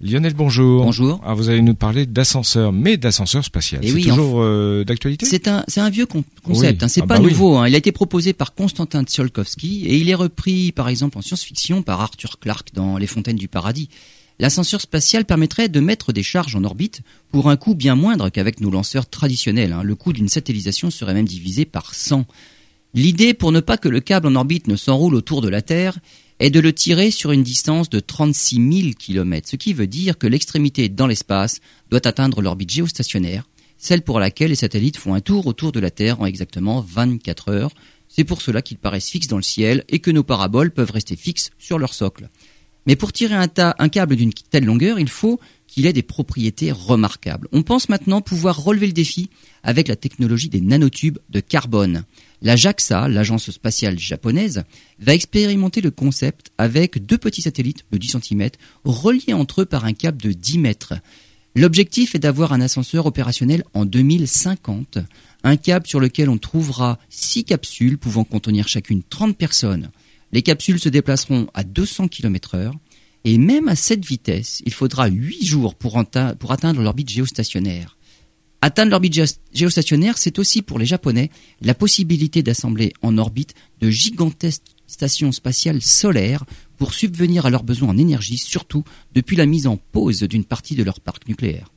Lionel, bonjour. Bonjour. Ah, vous allez nous parler d'ascenseur, mais d'ascenseur spatial. Eh C'est oui, toujours euh, d'actualité? C'est un, c'est un vieux con- concept. Oui. hein, c'est Ah pas bah oui. nouveau. hein. Il a été proposé par Konstantin Tsiolkovsky et il est repris, par exemple, en science-fiction par Arthur Clarke dans Les Fontaines du Paradis. L'ascenseur spatial permettrait de mettre des charges en orbite pour un coût bien moindre qu'avec nos lanceurs traditionnels. hein. Le coût d'une satellisation serait même divisé par 100. L'idée, pour ne pas que le câble en orbite ne s'enroule autour de la Terre, est de le tirer sur une distance de 36 000 km, ce qui veut dire que l'extrémité dans l'espace doit atteindre l'orbite géostationnaire, celle pour laquelle les satellites font un tour autour de la Terre en exactement 24 heures. C'est pour cela qu'ils paraissent fixes dans le ciel et que nos paraboles peuvent rester fixes sur leur socle. Mais pour tirer un, tas- un câble d'une telle longueur, il faut qu'il ait des propriétés remarquables. On pense maintenant pouvoir relever le défi avec la technologie des nanotubes de carbone. La JAXA, l'agence spatiale japonaise, va expérimenter le concept avec deux petits satellites de 10 cm reliés entre eux par un câble de 10 mètres. L'objectif est d'avoir un ascenseur opérationnel en 2050, un câble sur lequel on trouvera six capsules pouvant contenir chacune 30 personnes. Les capsules se déplaceront à 200 km heure et même à cette vitesse, il faudra 8 jours pour atteindre l'orbite géostationnaire. Atteindre l'orbite géo- géostationnaire, c'est aussi pour les Japonais la possibilité d'assembler en orbite de gigantesques stations spatiales solaires pour subvenir à leurs besoins en énergie, surtout depuis la mise en pause d'une partie de leur parc nucléaire.